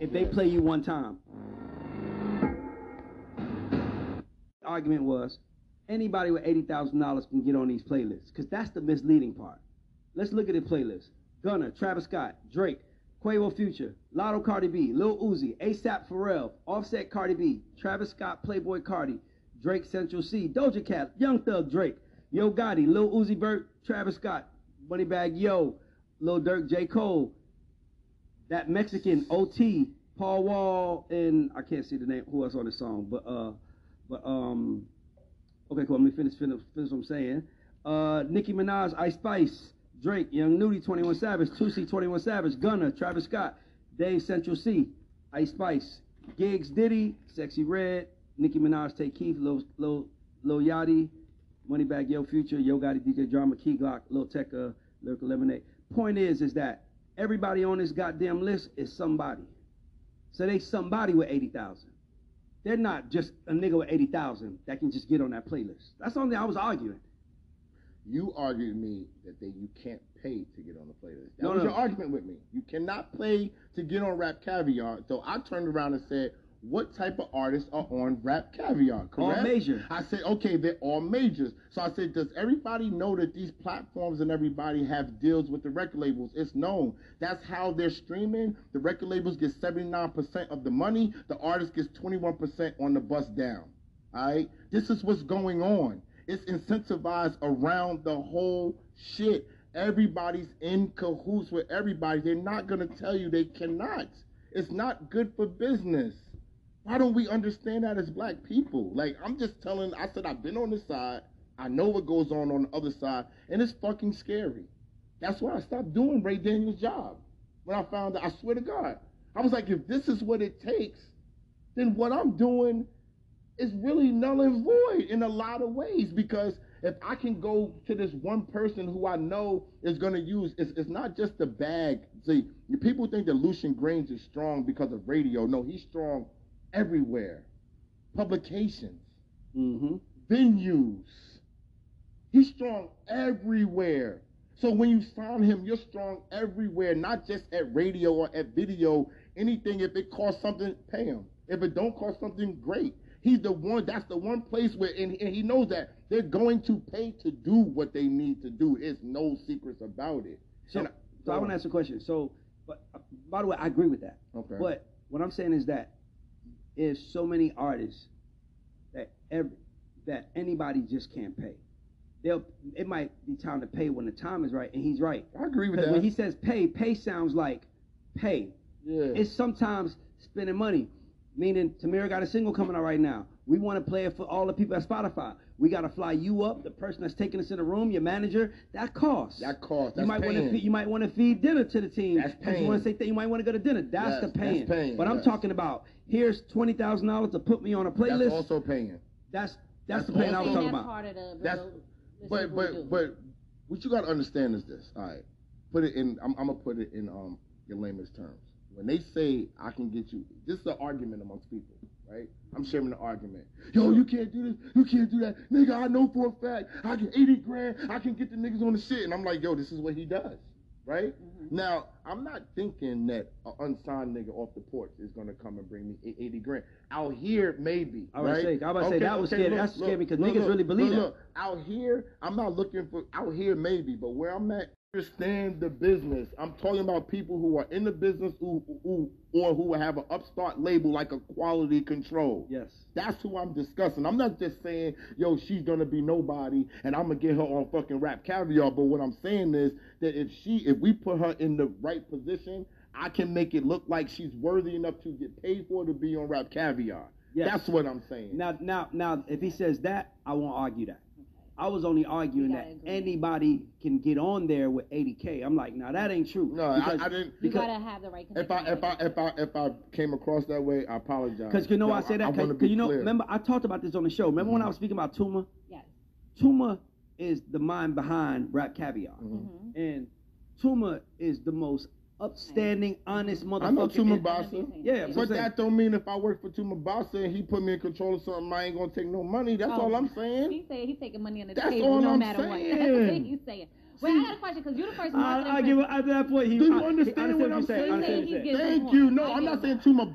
if they play you one time. The Argument was anybody with eighty thousand dollars can get on these playlists because that's the misleading part. Let's look at the playlist: Gunna, Travis Scott, Drake, Quavo Future, Latto Cardi B, Lil Uzi, ASAP Pharrell, Offset Cardi B, Travis Scott Playboi Carti, Drake Central Cee, Doja Cat, Young Thug Drake, Yo Gotti, Lil Uzi Vert, Travis Scott, Moneybagg Yo, Lil Durk, J Cole, that Mexican OT, Paul Wall, and I can't see the name who else on the song, but uh, but um, okay, cool. Let me finish finish, finish what I'm saying. Uh, Nicki Minaj, Ice Spice, Drake, Young Nudy, 21 Savage, 2C, 21 Savage, Gunna, Travis Scott, Dave Central Cee, Ice Spice, Giggs, Diddy, Sexyy Red, Nicki Minaj, Take Keith, Lil, Lil, Lil Yachty, Moneybagg Yo Future, Yo Gotti, DJ Drama, Key Glock, Lil Tecca, Lyrical Lemonade. Point is, is that everybody on this goddamn list is somebody. So they somebody with 80,000. They're not just a nigga with 80,000 that can just get on that playlist. That's the only thing I was arguing. You argued me that they, you can't pay to get on the playlist. That No, was no. your argument with me. You cannot pay to get on Rap Caviar. So I turned around and said, what type of artists are on Rap Caviar? All Correct? major. I said, okay, they're all majors. So I said, does everybody know that these platforms and everybody have deals with the record labels? It's known. That's how they're streaming. The record labels get 79% of the money. The artist gets 21% on the bus down. All right? This is what's going on. It's incentivized around the whole shit. Everybody's in cahoots with everybody. They're not going to tell you they cannot. It's not good for business. Why don't we understand that as black people? Like, I'm just telling, I said, I've been on this side. I know what goes on on the other side, and it's fucking scary. That's why I stopped doing Ray Daniels' job. When I found out, I swear to God. I was like, if this is what it takes, then what I'm doing is really null and void in a lot of ways because if I can go to this one person who I know is going to use, it's, it's not just the bag. See, people think that Lucian Grainge is strong because of radio. No, he's strong everywhere. Publications, Mm-hmm. venues. He's strong everywhere. So when you sign him, you're strong everywhere, not just at radio or at video. Anything, if it costs something, pay him. If it don't cost something, great. He's the one. That's the one place where, and, and he knows that they're going to pay to do what they need to do. It's no secrets about it. So, And so I want to ask a question. So, but by the way, I agree with that. Okay. But what I'm saying is that there's so many artists that every that anybody just can't pay. They'll it might be time to pay when the time is right, and he's right. I agree with that. when he says pay, pay sounds like pay. yeah. It's sometimes spending money. Meaning, Tamira got a single coming out right now. We want to play it for all the people at Spotify. We got to fly you up, the person that's taking us in the room, your manager. That costs. that cost. you That's might want to feed, you might want to feed dinner to the team. That's 'cause You want to say paying. that you might want to go to dinner. That's Yes, the that's paying. paying, But I'm talking about here's twenty thousand dollars to put me on a playlist. That's also paying. that's that's, that's the paying I was talking that's about. part of the. That's- But but but what you got to understand is this. All right, put it in. I'm, I'm gonna put it in um your layman's terms. When they say I can get you, this is an argument amongst people, right? I'm sharing the argument. Yo, you can't do this. You can't do that, nigga. I know for a fact I get 80 grand. I can get the niggas on the shit, and I'm like, yo, this is what he does, right? Mm-hmm. Now I'm not thinking that an unsigned nigga off the porch is gonna come and bring me 80 grand. Out here, maybe. I was right? say- I was about to say, that was scary. That's scary because niggas really believe that. look, out here, I'm not looking for out here maybe, but where I'm at, understand the business. I'm talking about people who are in the business who, who or who have an upstart label like a quality control. Yes. That's who I'm discussing. I'm not just saying, yo, she's gonna be nobody and I'm gonna get her on fucking rap caviar. But what I'm saying is that if she if we put her in the right position, I can make it look like she's worthy enough to get paid for to be on rap caviar. Yes. That's what I'm saying. Now, now, now, if he says that, I won't argue that. I was only arguing that agree. anybody can get on there with 80k. I'm like, now that ain't true. No, I- I didn't- You gotta have the right. If I if I if I if I came across that way, I apologize. because you know why I said that? I, Because wanna be you know, clear. remember I talked about this on the show. Remember when I was speaking about Tuma? yes. Tuma is the mind behind Rap Caviar, Mhm. and Tuma is the most upstanding, honest motherfucker. I know Tuma in- Basa. Yeah, But I'm saying. that don't mean if I work for Tuma Basa and he put me in control of something, I ain't gonna take no money. That's Oh, all I'm saying. He said he's taking money on the That's table all no I'm matter what. That's what saying. he's saying. Wait, I got a question because you're the first I, I give person. after that point. He, Do you I, understand I what understand I'm saying? saying. Saying what saying. Thank you. No, I I'm not saying Tuma